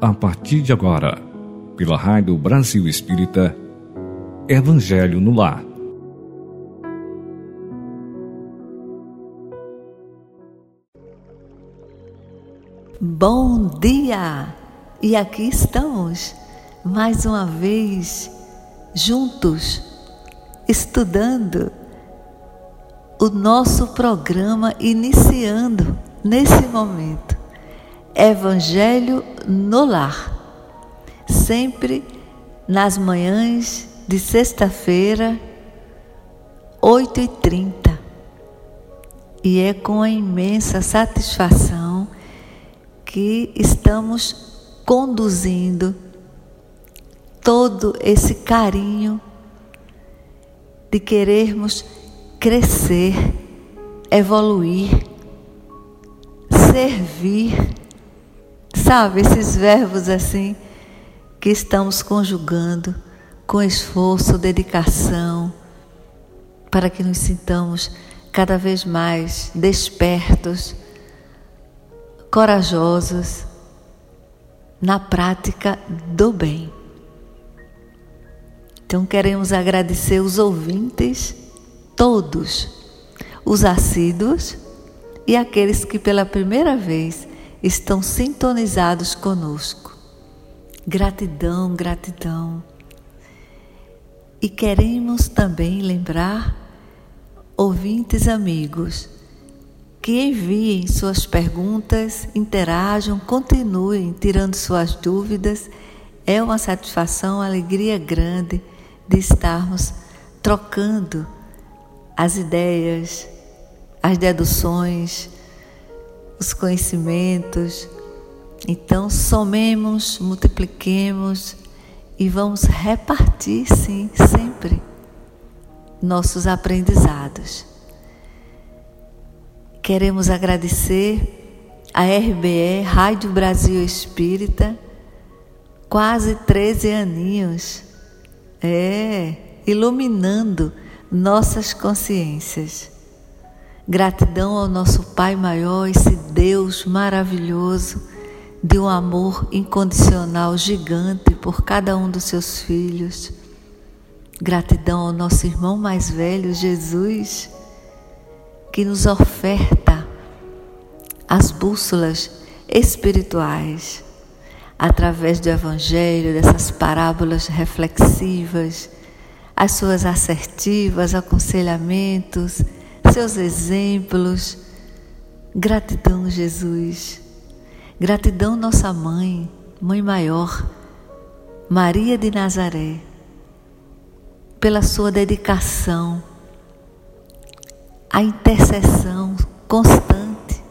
a partir de agora, pela Rádio Brasil Espírita, Evangelho no Lar. Bom dia! E aqui estamos, mais uma vez, juntos, estudando o nosso programa, iniciando nesse momento Evangelho no Lar. Sempre nas manhãs de sexta-feira, 8h30. E é com imensa satisfação que estamos conduzindo todo esse carinho de querermos crescer, evoluir, servir Sabe, esses verbos assim que estamos conjugando com esforço, dedicação, para que nos sintamos cada vez mais despertos, corajosos na prática do bem. Então queremos agradecer os ouvintes, todos, os assíduos e aqueles que pela primeira vez estão sintonizados conosco. Gratidão, gratidão. E queremos também lembrar, ouvintes amigos, que enviem suas perguntas, interajam, continuem tirando suas dúvidas. É uma satisfação, uma alegria grande de estarmos trocando as ideias, as deduções, os conhecimentos. Então, somemos, multipliquemos e vamos repartir, sim, sempre nossos aprendizados. Queremos agradecer a RBE, Rádio Brasil Espírita, quase 13 aninhos, é, iluminando nossas consciências. Gratidão ao nosso Pai maior, esse Deus maravilhoso, de um amor incondicional gigante por cada um dos seus filhos. Gratidão ao nosso irmão mais velho, Jesus, que nos oferta as bússolas espirituais através do Evangelho, dessas parábolas reflexivas, as suas assertivas, aconselhamentos seus exemplos. Gratidão, Jesus. Gratidão, nossa mãe, Mãe Maior, Maria de Nazaré, pela sua dedicação, a intercessão constante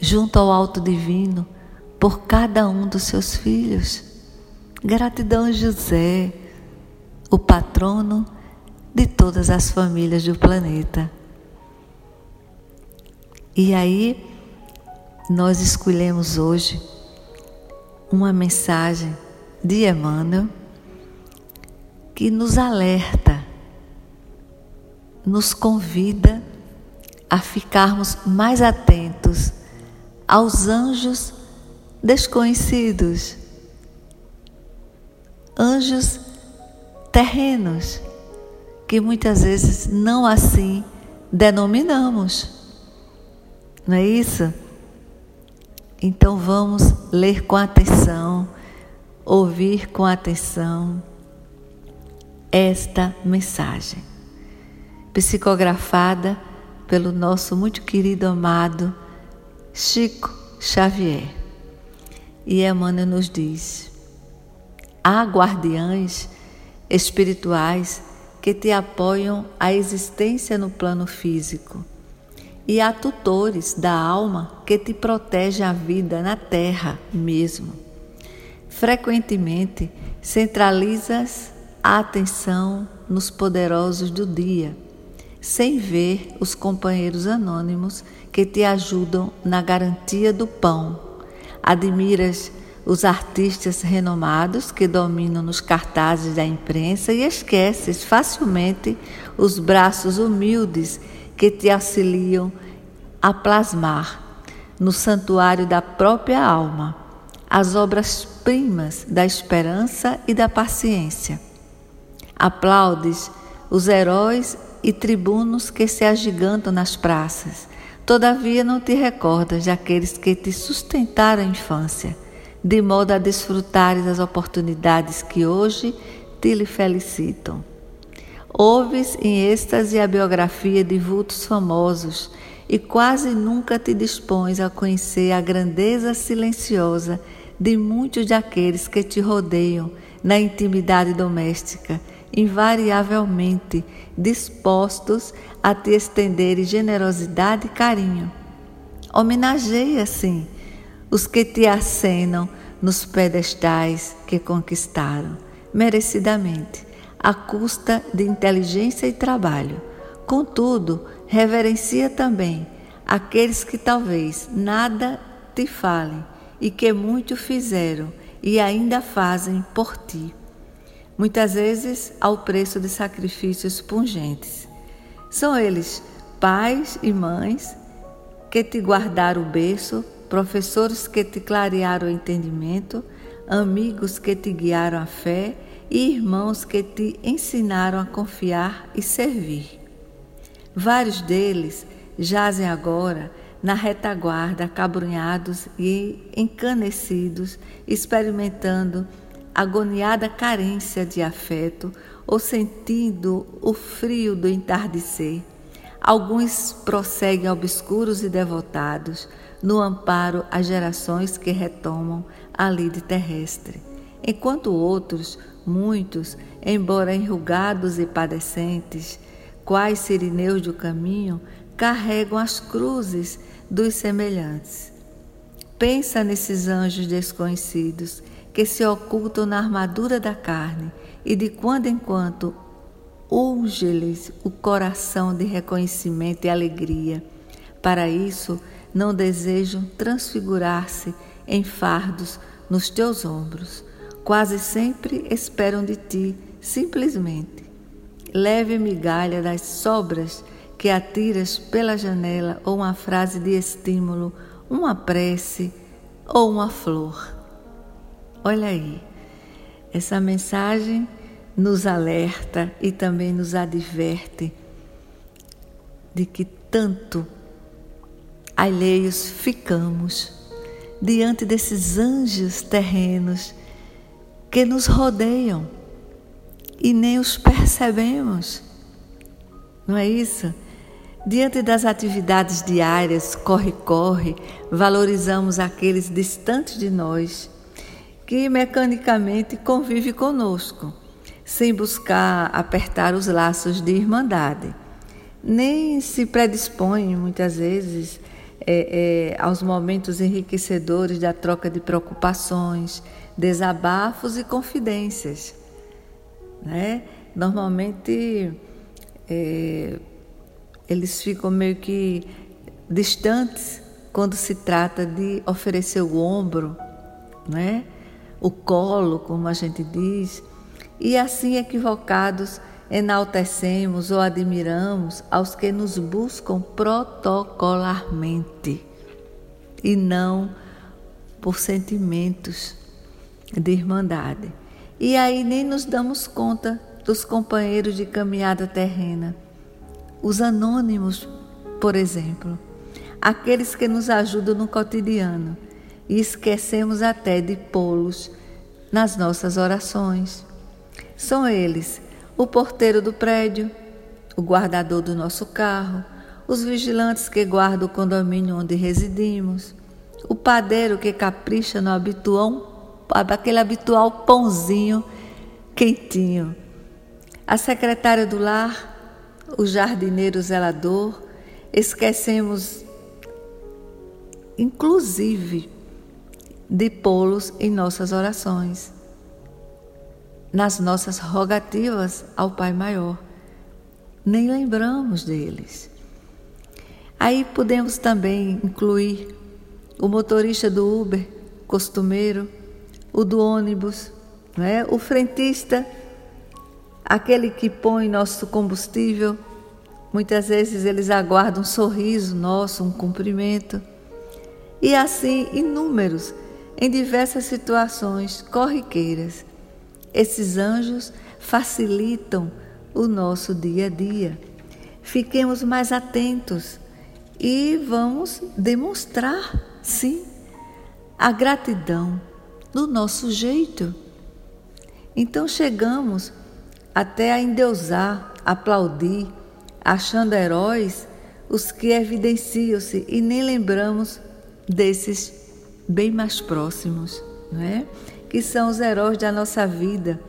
junto ao Alto Divino por cada um dos seus filhos. Gratidão, José, o patrono de todas as famílias do planeta. E aí, nós escolhemos hoje uma mensagem de Emmanuel que nos alerta, nos convida a ficarmos mais atentos aos anjos desconhecidos, anjos terrenos, que muitas vezes não assim denominamos. Não é isso? Então vamos ler com atenção, ouvir com atenção esta mensagem, psicografada pelo nosso muito querido amado Chico Xavier. E Emmanuel nos diz: há guardiães espirituais que te apoiam a existência no plano físico e há tutores da alma que te protegem a vida na terra mesmo. Frequentemente centralizas a atenção nos poderosos do dia, sem ver os companheiros anônimos que te ajudam na garantia do pão. Admiras os artistas renomados que dominam nos cartazes da imprensa e esqueces facilmente os braços humildes que te auxiliam a plasmar no santuário da própria alma as obras-primas da esperança e da paciência. Aplaudes os heróis e tribunos que se agigantam nas praças. Todavia não te recordas daqueles que te sustentaram a infância, de modo a desfrutares as oportunidades que hoje te lhe felicitam. Ouves em êxtase a biografia de vultos famosos e quase nunca te dispões a conhecer a grandeza silenciosa de muitos daqueles que te rodeiam na intimidade doméstica, invariavelmente dispostos a te estender generosidade e carinho. Homenageia, assim, os que te acenam nos pedestais que conquistaram, merecidamente, à custa de inteligência e trabalho. Contudo, reverencia também aqueles que talvez nada te falem e que muito fizeram e ainda fazem por ti, muitas vezes ao preço de sacrifícios pungentes. São eles pais e mães que te guardaram o berço, professores que te clarearam o entendimento, amigos que te guiaram a fé e irmãos que te ensinaram a confiar e servir. Vários deles jazem agora na retaguarda, acabrunhados e encanecidos, experimentando agoniada carência de afeto ou sentindo o frio do entardecer. Alguns prosseguem obscuros e devotados no amparo às gerações que retomam a lide terrestre, enquanto outros, muitos, embora enrugados e padecentes, quais sirineus do caminho, carregam as cruzes dos semelhantes. Pensa nesses anjos desconhecidos que se ocultam na armadura da carne e de quando em quando unge-lhes o coração de reconhecimento e alegria. Para isso, não desejam transfigurar-se em fardos nos teus ombros. Quase sempre esperam de ti, simplesmente. Leve migalha das sobras que atiras pela janela ou uma frase de estímulo, uma prece ou uma flor. Olha aí, essa mensagem nos alerta e também nos adverte de que tanto alheios ficamos diante desses anjos terrenos que nos rodeiam e nem os percebemos. Não é isso? Diante das atividades diárias, corre-corre, valorizamos aqueles distantes de nós, que mecanicamente convive conosco, sem buscar apertar os laços de irmandade. Nem se predispõe, muitas vezes, é, é, aos momentos enriquecedores da troca de preocupações, desabafos e confidências. Né? Normalmente, é, eles ficam meio que distantes quando se trata de oferecer o ombro, né? o colo, como a gente diz, e assim equivocados enaltecemos ou admiramos aos que nos buscam protocolarmente e não por sentimentos de irmandade. E aí nem nos damos conta dos companheiros de caminhada terrena os anônimos, por exemplo, aqueles que nos ajudam no cotidiano e esquecemos até de pô-los nas nossas orações. São eles o porteiro do prédio, o guardador do nosso carro, os vigilantes que guardam o condomínio onde residimos, o padeiro que capricha no habitual, aquele habitual pãozinho quentinho, a secretária do lar, o jardineiro zelador, esquecemos, inclusive, de pô-los em nossas orações, nas nossas rogativas ao Pai Maior. Nem lembramos deles. Aí podemos também incluir o motorista do Uber, costumeiro, o do ônibus, né? o frentista aquele que põe nosso combustível. Muitas vezes eles aguardam um sorriso nosso, um cumprimento. E assim inúmeros em diversas situações corriqueiras. Esses anjos facilitam o nosso dia a dia. Fiquemos mais atentos e vamos demonstrar, sim, a gratidão do nosso jeito. Então chegamos até a endeusar, aplaudir, achando heróis os que evidenciam-se e nem lembramos desses bem mais próximos, não é? Que são os heróis da nossa vida,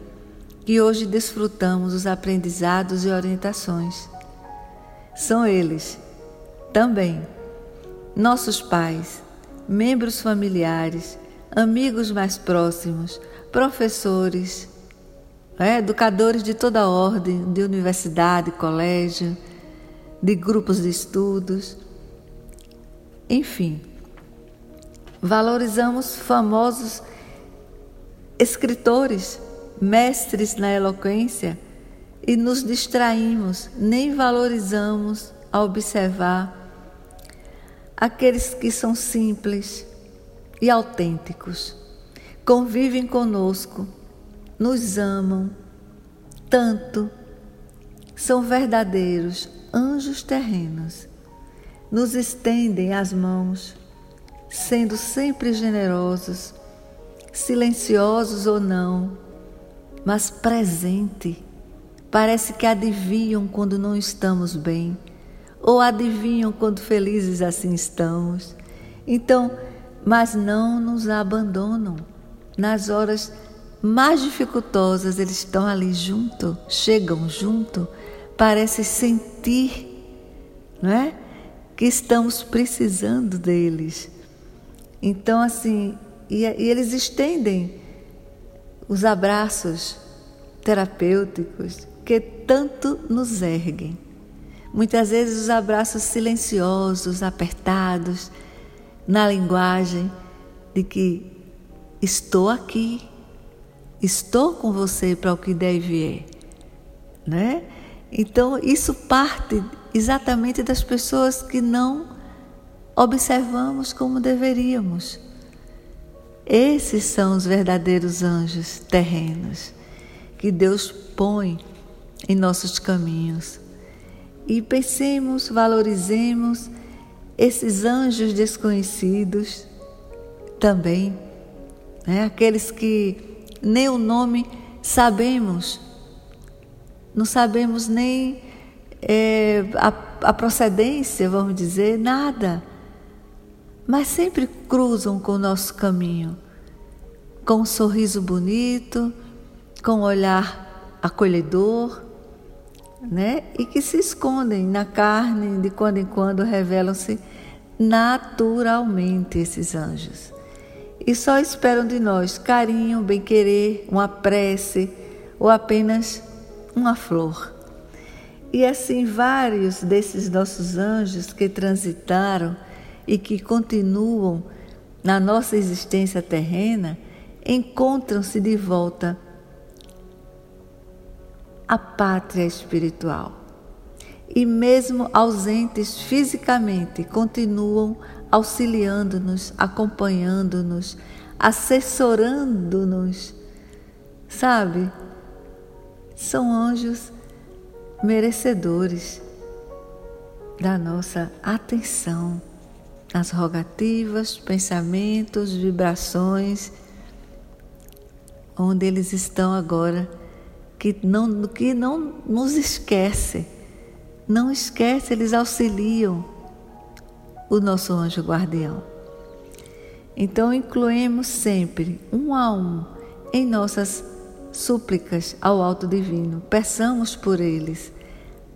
que hoje desfrutamos os aprendizados e orientações. São eles também nossos pais, membros familiares, amigos mais próximos, professores, é, educadores de toda ordem, de universidade, colégio, de grupos de estudos, enfim. Valorizamos famosos escritores, mestres na eloquência e nos distraímos, nem valorizamos a observar aqueles que são simples e autênticos, convivem conosco, nos amam tanto, são verdadeiros anjos terrenos, nos estendem as mãos, sendo sempre generosos, silenciosos ou não, mas presente. Parece que adivinham quando não estamos bem ou adivinham quando felizes assim estamos. Então, mas não nos abandonam. Nas horas mais dificultosas, eles estão ali junto, chegam junto, parece sentir, não é? Que estamos precisando deles. Então, assim, e, e eles estendem os abraços terapêuticos que tanto nos erguem. Muitas vezes os abraços silenciosos, apertados, na linguagem de que estou aqui, estou com você para o que deve é, né? Então isso parte exatamente das pessoas que não observamos como deveríamos. Esses são os verdadeiros anjos terrenos que Deus põe em nossos caminhos e pensemos, valorizemos esses anjos desconhecidos também, né? aqueles que nem o nome sabemos, não sabemos nem é, a, a procedência, vamos dizer, nada, mas sempre cruzam com o nosso caminho, com um sorriso bonito, com um olhar acolhedor né? E que se escondem na carne, de quando em quando revelam-se naturalmente esses anjos. E só esperam de nós carinho, bem-querer, uma prece ou apenas uma flor. E assim, vários desses nossos anjos que transitaram e que continuam na nossa existência terrena encontram-se de volta a pátria espiritual. E mesmo ausentes fisicamente, continuam auxiliando-nos, acompanhando-nos, assessorando-nos. Sabe? São anjos merecedores da nossa atenção nas rogativas, pensamentos, vibrações, onde eles estão agora que não, que não nos esquece. Não esquece, eles auxiliam o nosso anjo guardião. Então, incluímos sempre, um a um, em nossas súplicas ao Alto Divino. Peçamos por eles.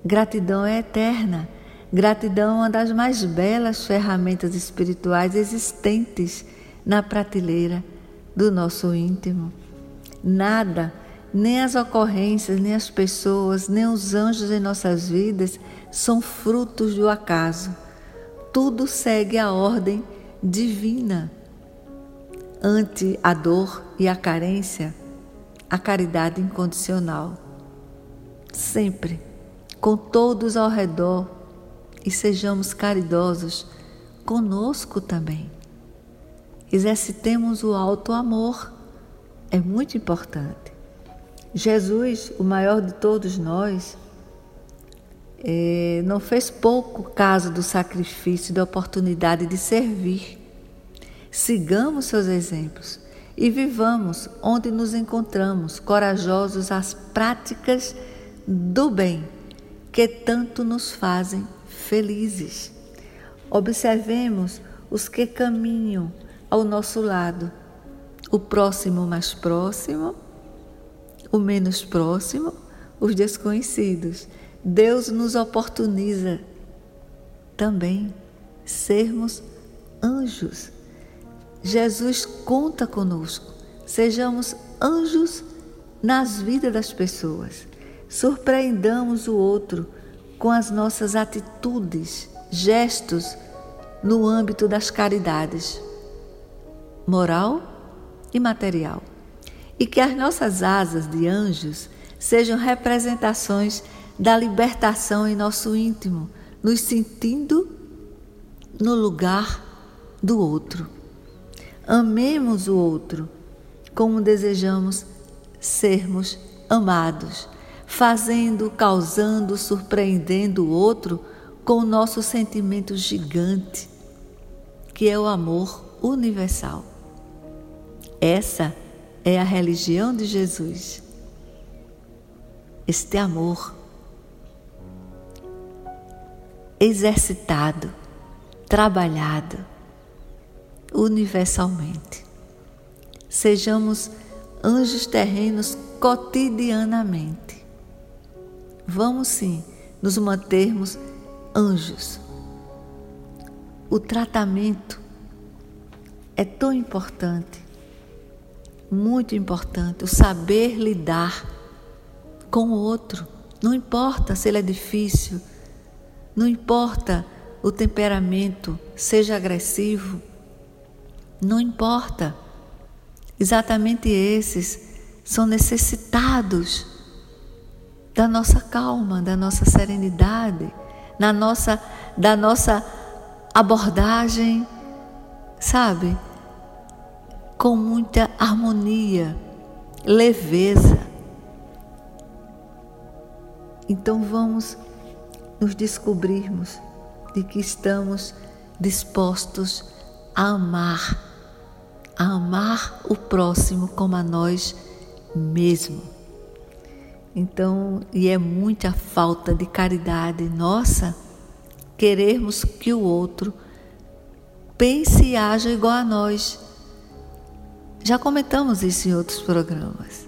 Gratidão é eterna. Gratidão é uma das mais belas ferramentas espirituais existentes na prateleira do nosso íntimo. Nada nem as ocorrências, nem as pessoas, nem os anjos em nossas vidas são frutos do acaso. Tudo segue a ordem divina. Ante a dor e a carência, a caridade incondicional. Sempre, com todos ao redor, e sejamos caridosos conosco também. exercitemos o alto amor. É muito importante. Jesus, o maior de todos nós, é, não fez pouco caso do sacrifício e da oportunidade de servir. Sigamos seus exemplos e vivamos onde nos encontramos, corajosos às práticas do bem que tanto nos fazem felizes. Observemos os que caminham ao nosso lado, o próximo mais próximo, o menos próximo, os desconhecidos. Deus nos oportuniza também sermos anjos. Jesus conta conosco. Sejamos anjos nas vidas das pessoas. Surpreendamos o outro com as nossas atitudes, gestos no âmbito das caridades moral e material. E que as nossas asas de anjos sejam representações da libertação em nosso íntimo, nos sentindo no lugar do outro. Amemos o outro como desejamos sermos amados, fazendo, causando, surpreendendo o outro com o nosso sentimento gigante, que é o amor universal. Essa é a religião de Jesus. Este amor exercitado, trabalhado universalmente. Sejamos anjos terrenos cotidianamente. Vamos sim nos mantermos anjos. O tratamento é tão importante muito importante o saber lidar com o outro. Não importa se ele é difícil, não importa o temperamento, seja agressivo, não importa. Exatamente esses são necessitados da nossa calma, da nossa serenidade, na nossa, da nossa abordagem, sabe? Com muita harmonia, leveza. Então vamos nos descobrirmos de que estamos dispostos a amar, a amar o próximo como a nós mesmos. Então, e é muita falta de caridade nossa querermos que o outro pense e haja igual a nós. Já comentamos isso em outros programas.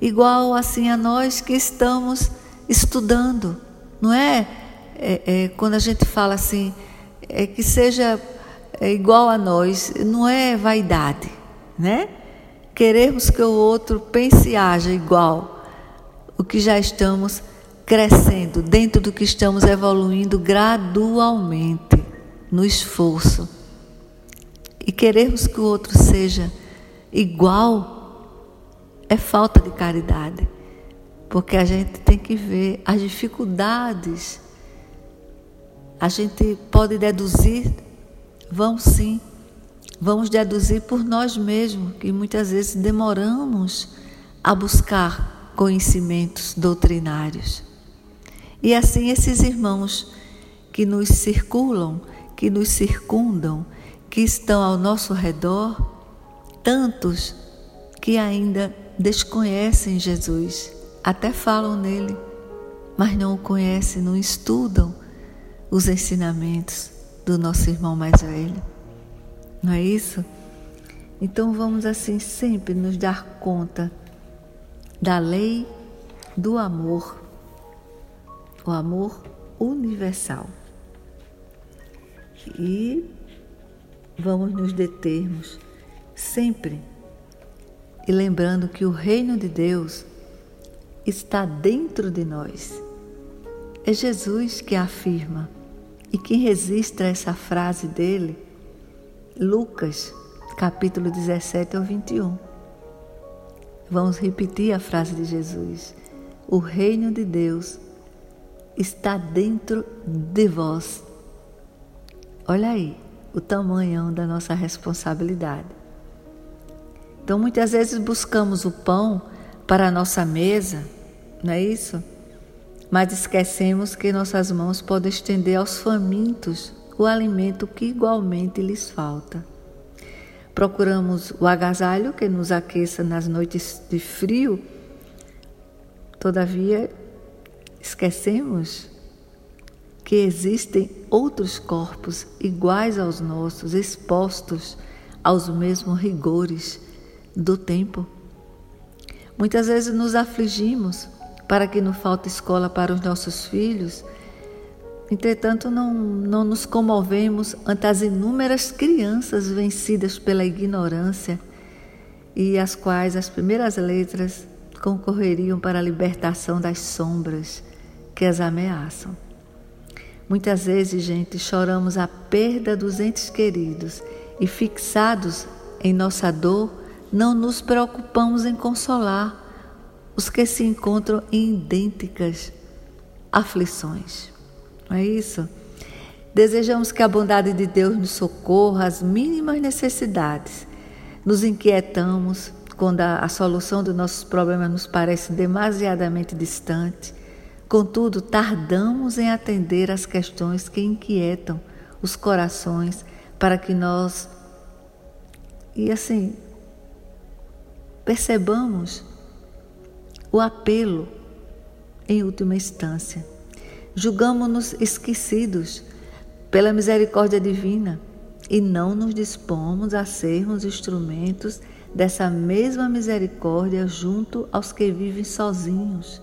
Igual assim a nós que estamos estudando, não é? é, é quando a gente fala assim, é que seja é igual a nós, não é vaidade, né? Queremos que o outro pense e haja igual o que já estamos crescendo, dentro do que estamos evoluindo gradualmente no esforço. E queremos que o outro seja igual é falta de caridade, porque a gente tem que ver as dificuldades. A gente pode deduzir, vamos sim, vamos deduzir por nós mesmos, que muitas vezes demoramos a buscar conhecimentos doutrinários. E assim esses irmãos que nos circulam, que nos circundam, que estão ao nosso redor, tantos que ainda desconhecem Jesus, até falam nele, mas não o conhecem, não estudam os ensinamentos do nosso irmão mais velho. Não é isso? Então vamos assim sempre nos dar conta da lei do amor, o amor universal. E vamos nos determos sempre. E lembrando que o reino de Deus está dentro de nós. É Jesus que afirma. E quem registra essa frase dele, Lucas, capítulo 17 ao 21. Vamos repetir a frase de Jesus. O reino de Deus está dentro de vós. Olha aí, o tamanhão da nossa responsabilidade. Então, muitas vezes buscamos o pão para a nossa mesa, não é isso? Mas esquecemos que nossas mãos podem estender aos famintos o alimento que igualmente lhes falta. Procuramos o agasalho que nos aqueça nas noites de frio, todavia esquecemos que existem outros corpos iguais aos nossos, expostos aos mesmos rigores do tempo. Muitas vezes nos afligimos para que não falte escola para os nossos filhos Entretanto, não, não nos comovemos ante as inúmeras crianças vencidas pela ignorância e as quais as primeiras letras concorreriam para a libertação das sombras que as ameaçam. Muitas vezes, gente, choramos a perda dos entes queridos e, fixados em nossa dor, não nos preocupamos em consolar os que se encontram em idênticas aflições. Não é isso? Desejamos que a bondade de Deus nos socorra às mínimas necessidades. Nos inquietamos quando a, a solução dos nossos problemas nos parece demasiadamente distante. Contudo, tardamos em atender às questões que inquietam os corações para que nós e assim percebamos o apelo em última instância julgamos-nos esquecidos pela misericórdia divina e não nos dispomos a sermos instrumentos dessa mesma misericórdia junto aos que vivem sozinhos,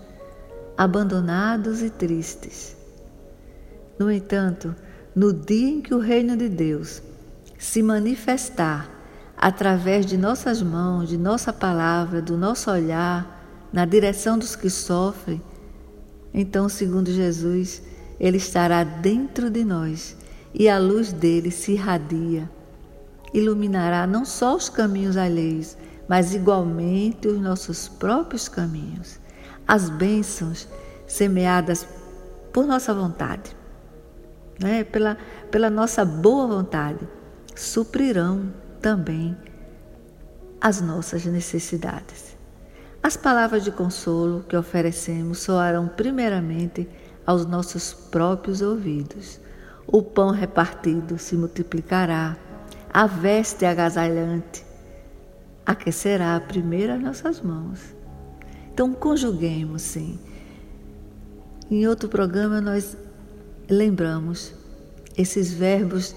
abandonados e tristes. No entanto, no dia em que o reino de Deus se manifestar através de nossas mãos, de nossa palavra, do nosso olhar, na direção dos que sofrem, então, segundo Jesus, Ele estará dentro de nós e a luz dele se irradia. Iluminará não só os caminhos alheios, mas igualmente os nossos próprios caminhos. As bênçãos semeadas por nossa vontade, né? pela, pela nossa boa vontade, suprirão também as nossas necessidades. As palavras de consolo que oferecemos soarão primeiramente aos nossos próprios ouvidos. O pão repartido se multiplicará, a veste agasalhante aquecerá primeiro as nossas mãos. Então, conjuguemos, sim. Em outro programa, nós lembramos esses verbos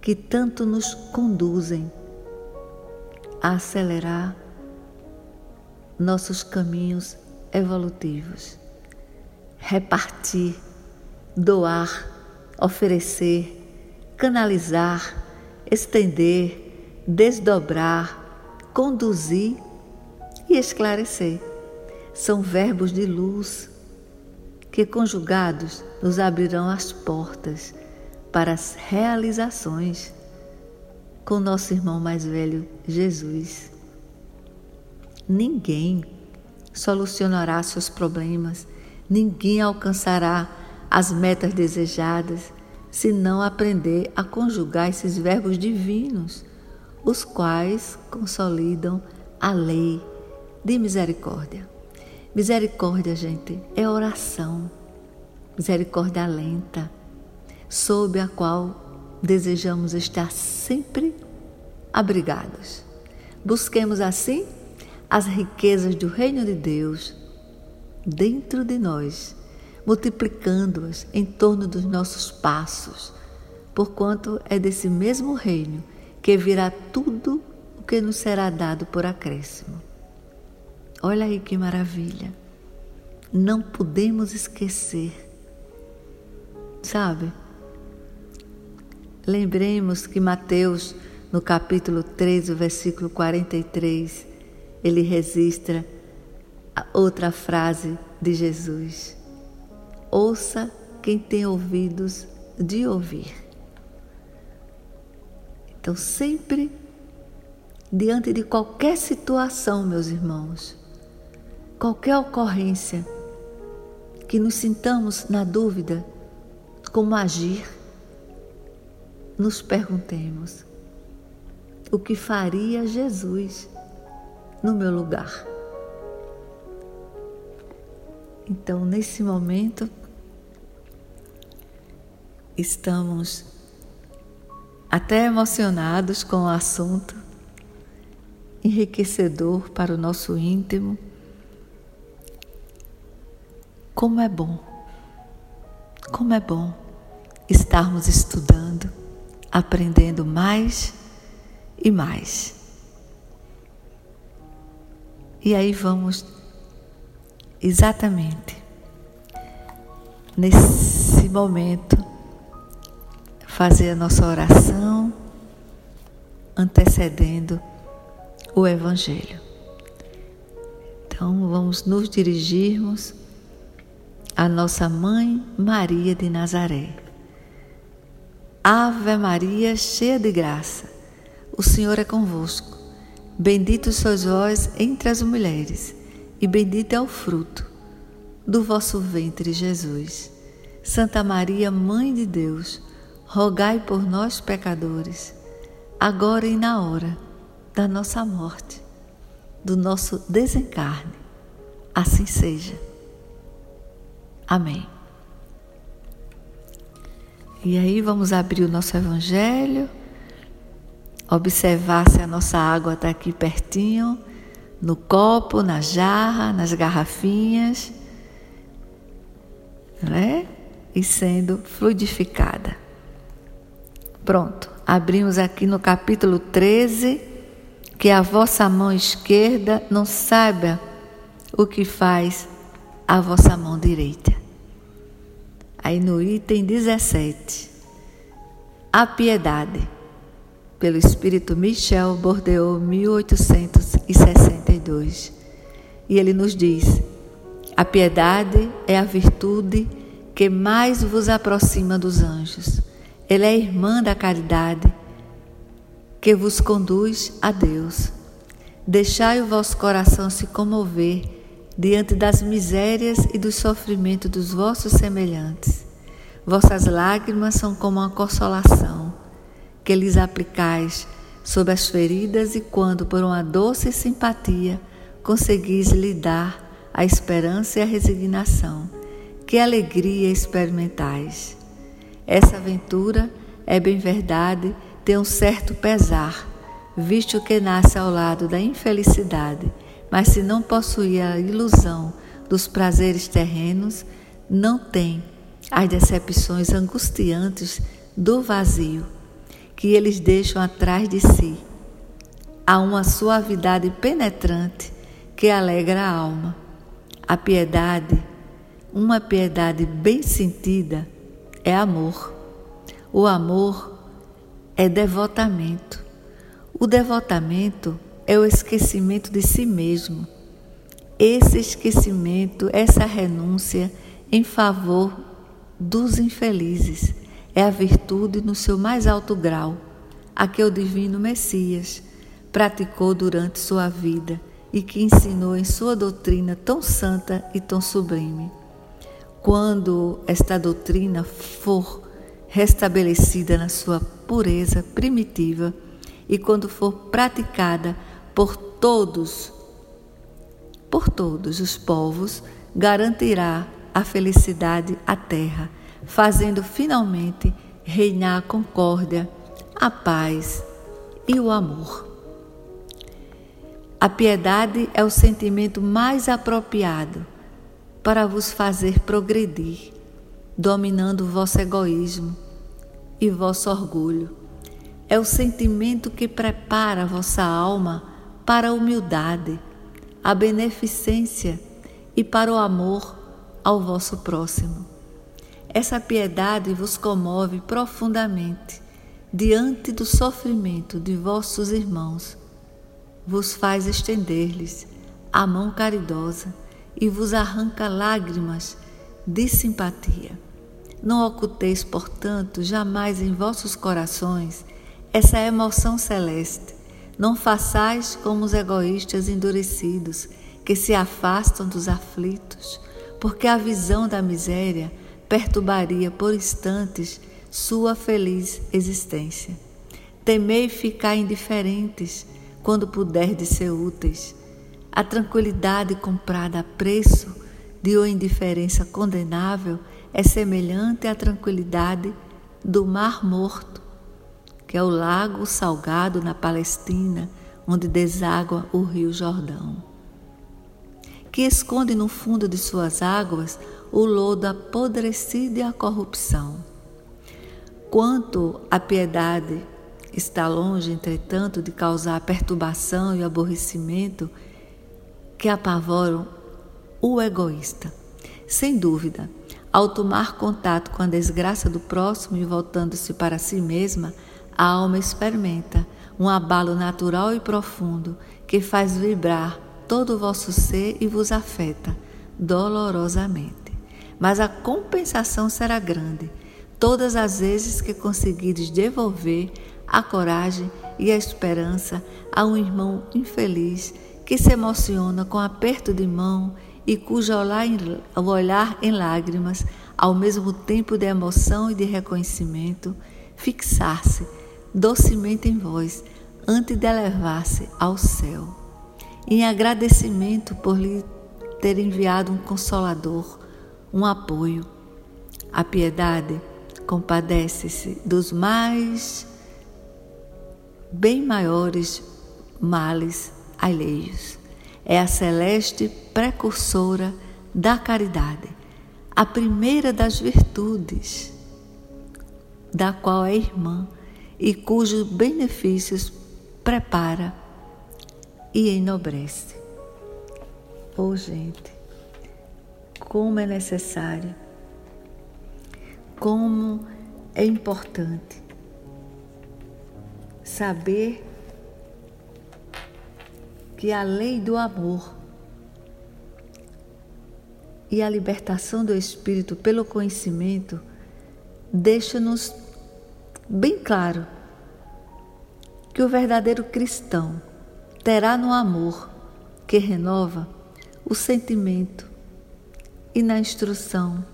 que tanto nos conduzem a acelerar nossos caminhos evolutivos. Repartir, doar, oferecer, canalizar, estender, desdobrar, conduzir e esclarecer. São verbos de luz que, conjugados, nos abrirão as portas para as realizações com nosso irmão mais velho, Jesus. Ninguém solucionará seus problemas, ninguém alcançará as metas desejadas se não aprender a conjugar esses verbos divinos, os quais consolidam a lei de misericórdia. Misericórdia, gente, é oração, misericórdia lenta, sob a qual desejamos estar sempre abrigados. Busquemos assim as riquezas do reino de Deus dentro de nós, multiplicando-as em torno dos nossos passos, porquanto é desse mesmo reino que virá tudo o que nos será dado por acréscimo. Olha aí que maravilha! Não podemos esquecer, sabe? Lembremos que Mateus, no capítulo 3, o versículo 43, ele registra outra frase de Jesus: Ouça quem tem ouvidos de ouvir. Então, sempre diante de qualquer situação, meus irmãos, qualquer ocorrência que nos sintamos na dúvida como agir, nos perguntemos: o que faria Jesus no meu lugar? Então, nesse momento, estamos até emocionados com o assunto, enriquecedor para o nosso íntimo. Como é bom, como é bom estarmos estudando, aprendendo mais e mais. E aí vamos exatamente nesse momento fazer a nossa oração antecedendo o Evangelho. Então vamos nos dirigirmos à nossa mãe Maria de Nazaré. Ave Maria, cheia de graça, o Senhor é convosco. Bendito sois vós entre as mulheres e bendito é o fruto do vosso ventre, Jesus. Santa Maria, Mãe de Deus, rogai por nós, pecadores, agora e na hora da nossa morte, do nosso desencarne. Assim seja. Amém. E aí vamos abrir o nosso Evangelho, observar se a nossa água está aqui pertinho no copo, na jarra, nas garrafinhas, né? E sendo fluidificada. Pronto, abrimos aqui no capítulo 13, que a vossa mão esquerda não saiba o que faz a vossa mão direita. Aí no item 17, a piedade pelo espírito Michel Bordeaux, 1862. E ele nos diz: a piedade é a virtude que mais vos aproxima dos anjos. Ela é irmã da caridade que vos conduz a Deus. Deixai o vosso coração se comover diante das misérias e dos sofrimentos dos vossos semelhantes. Vossas lágrimas são como uma consolação que lhes aplicais sob as feridas e quando, por uma doce simpatia, conseguis lhe dar a esperança e a resignação. Que alegria experimentais! Essa aventura é bem verdade, tem um certo pesar, visto que nasce ao lado da infelicidade, mas se não possuir a ilusão dos prazeres terrenos, não tem as decepções angustiantes do vazio que eles deixam atrás de si. Há uma suavidade penetrante que alegra a alma. A piedade, uma piedade bem sentida, é amor. O amor é devotamento. O devotamento é o esquecimento de si mesmo. Esse esquecimento, essa renúncia em favor dos infelizes é a virtude no seu mais alto grau, a que o divino Messias praticou durante sua vida e que ensinou em sua doutrina tão santa e tão sublime. Quando esta doutrina for restabelecida na sua pureza primitiva e quando for praticada por todos, por todos os povos, garantirá a felicidade à terra fazendo finalmente reinar a concórdia, a paz e o amor. A piedade é o sentimento mais apropriado para vos fazer progredir, dominando vosso egoísmo e vosso orgulho. É o sentimento que prepara vossa alma para a humildade, a beneficência e para o amor ao vosso próximo. Essa piedade vos comove profundamente diante do sofrimento de vossos irmãos, vos faz estender-lhes a mão caridosa e vos arranca lágrimas de simpatia. Não oculteis, portanto, jamais em vossos corações essa emoção celeste. Não façais como os egoístas endurecidos que se afastam dos aflitos, porque a visão da miséria perturbaria por instantes sua feliz existência. Temei ficar indiferentes quando puderdes ser úteis. A tranquilidade comprada a preço de uma indiferença condenável é semelhante à tranquilidade do Mar Morto, que é o lago salgado na Palestina, onde deságua o rio Jordão, que esconde no fundo de suas águas o lodo apodrecido e a corrupção. Quanto a piedade está longe, entretanto, de causar perturbação e aborrecimento que apavoram o egoísta. Sem dúvida, ao tomar contato com a desgraça do próximo e voltando-se para si mesma, a alma experimenta um abalo natural e profundo que faz vibrar todo o vosso ser e vos afeta dolorosamente. Mas a compensação será grande todas as vezes que conseguires devolver a coragem e a esperança a um irmão infeliz que se emociona com aperto de mão e cujo olhar em lágrimas, ao mesmo tempo de emoção e de reconhecimento, fixar-se docemente em vós antes de elevar-se ao céu. Em agradecimento por lhe ter enviado um consolador, um apoio. A piedade compadece-se dos mais bem maiores males alheios. É a celeste precursora da caridade, a primeira das virtudes, da qual é irmã e cujos benefícios prepara e enobrece. Oh, gente, como é necessário, como é importante saber que a lei do amor e a libertação do espírito pelo conhecimento deixa-nos bem claro que o verdadeiro cristão terá no amor que renova o sentimento e na instrução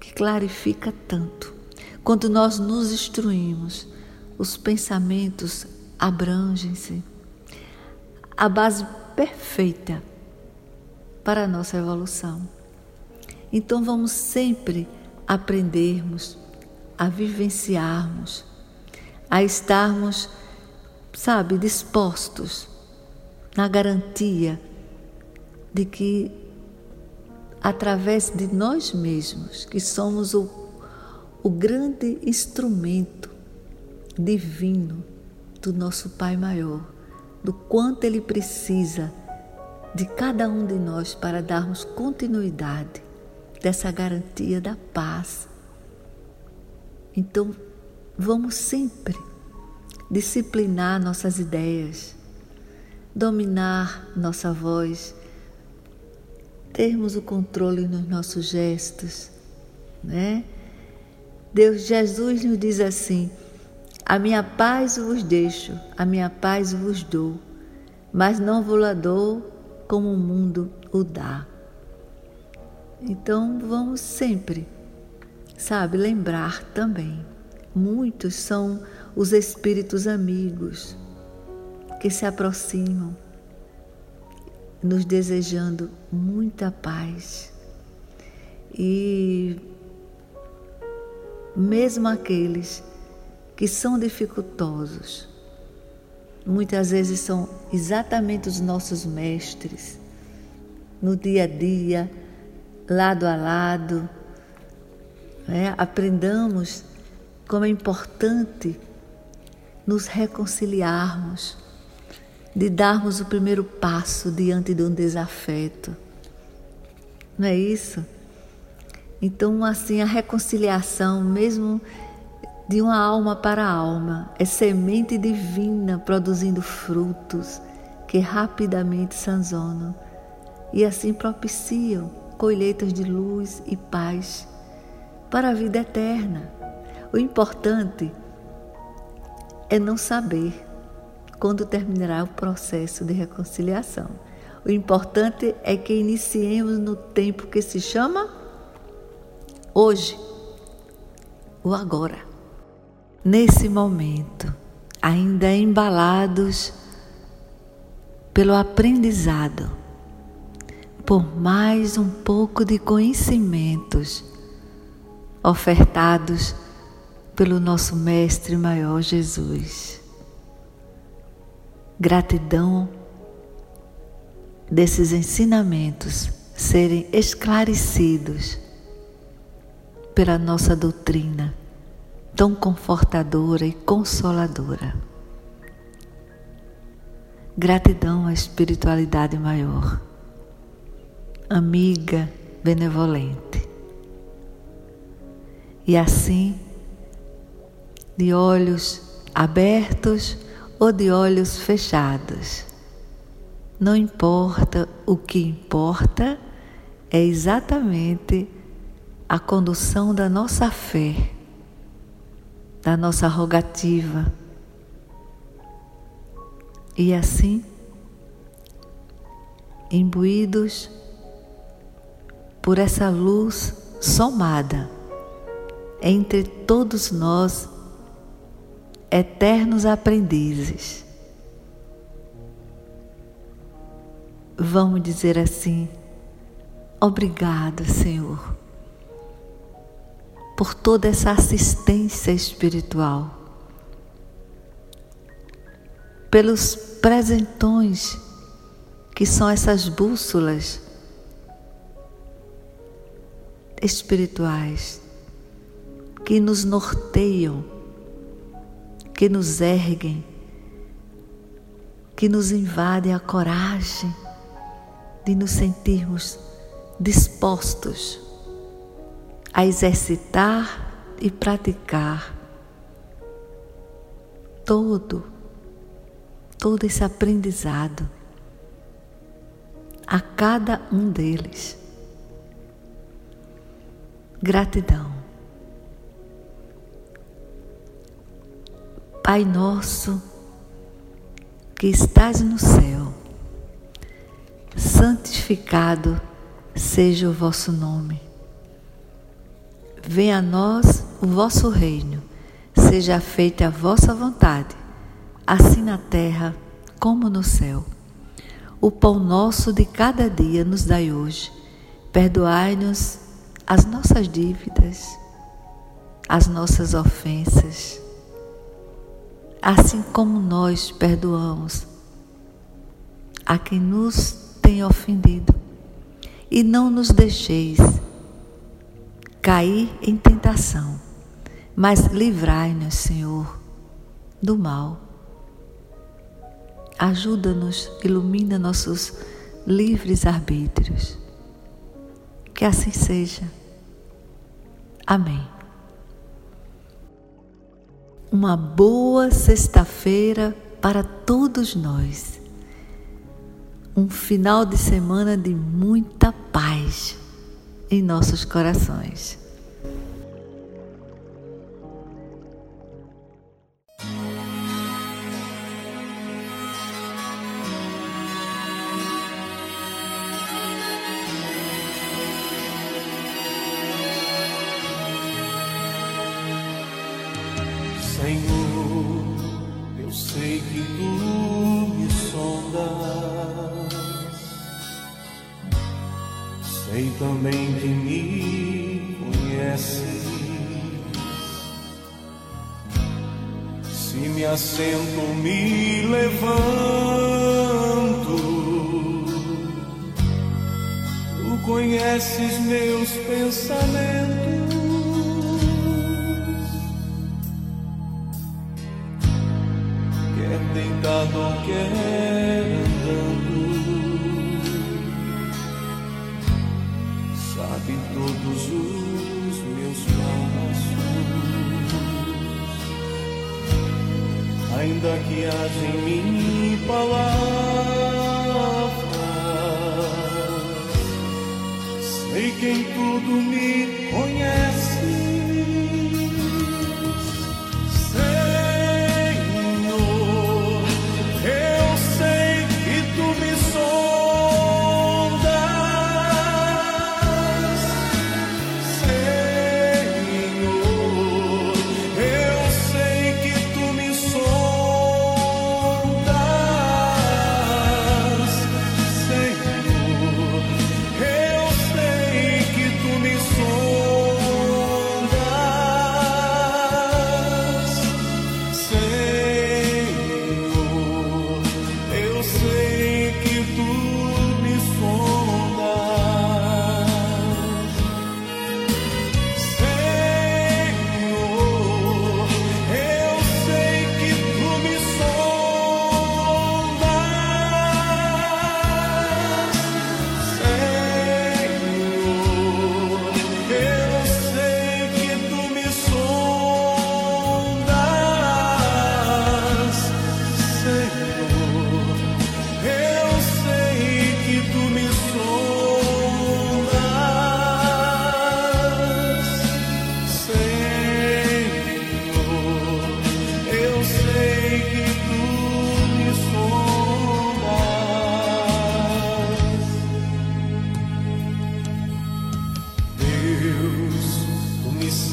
que clarifica tanto. Quando nós nos instruímos, os pensamentos abrangem-se. A base perfeita para a nossa evolução. Então vamos sempre aprendermos, a vivenciarmos, a estarmos, sabe, dispostos na garantia de que através de nós mesmos, que somos o, o grande instrumento divino do nosso Pai maior, do quanto Ele precisa de cada um de nós para darmos continuidade dessa garantia da paz. Então, vamos sempre disciplinar nossas ideias, dominar nossa voz, termos o controle nos nossos gestos, né? Deus Jesus nos diz assim: A minha paz vos deixo, a minha paz vos dou, mas não vos la dou como o mundo o dá. Então vamos sempre, sabe, lembrar também. Muitos são os espíritos amigos que se aproximam, nos desejando muita paz. E mesmo aqueles que são dificultosos, muitas vezes são exatamente os nossos mestres, no dia a dia, lado a lado. Né? Aprendamos como é importante nos reconciliarmos, de darmos o primeiro passo diante de um desafeto. Não é isso? Então, assim, a reconciliação, mesmo de uma alma para alma, é semente divina produzindo frutos que rapidamente sanzonam e assim propiciam colheitas de luz e paz para a vida eterna. O importante é não saber quando terminará o processo de reconciliação. O importante é que iniciemos no tempo que se chama hoje o agora. Nesse momento, ainda embalados pelo aprendizado, por mais um pouco de conhecimentos ofertados pelo nosso Mestre Maior Jesus. Gratidão desses ensinamentos serem esclarecidos pela nossa doutrina tão confortadora e consoladora. Gratidão à espiritualidade maior, amiga benevolente. E assim, de olhos abertos ou de olhos fechados, não importa, o que importa é exatamente a condução da nossa fé, da nossa rogativa. E assim, imbuídos por essa luz somada entre todos nós, eternos aprendizes. Vamos dizer assim, obrigado, Senhor por toda essa assistência espiritual, pelos presentões que são essas bússolas espirituais que nos norteiam, que nos erguem, que nos invadem a coragem de nos sentirmos dispostos a exercitar e praticar todo, todo esse aprendizado a cada um deles. Gratidão. Pai nosso que estás no céu, santificado seja o vosso nome Venha a nós o vosso reino, seja feita a vossa vontade, assim na terra como no céu. O pão nosso de cada dia nos dai hoje. Perdoai-nos as nossas dívidas, as nossas ofensas, assim como nós perdoamos a quem nos tem ofendido. E não nos deixeis cair em tentação, mas livrai-nos, Senhor, do mal. Ajuda-nos, ilumina nossos livres arbítrios. Que assim seja. Amém. Uma boa sexta-feira para todos nós. Um final de semana de muita paz em nossos corações.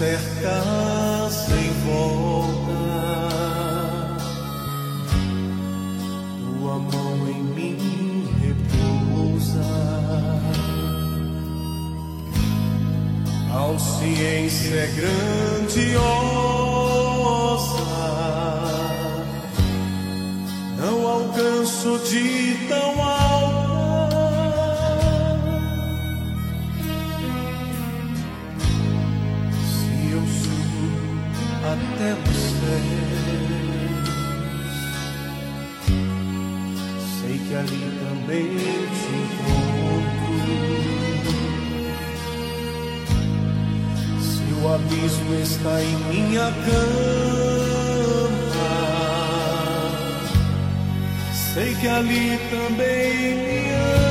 Me cercas em volta. Tua mão em mim repousa. A ciência é grandiosa. Se o abismo está em minha cama, sei que ali também me ama.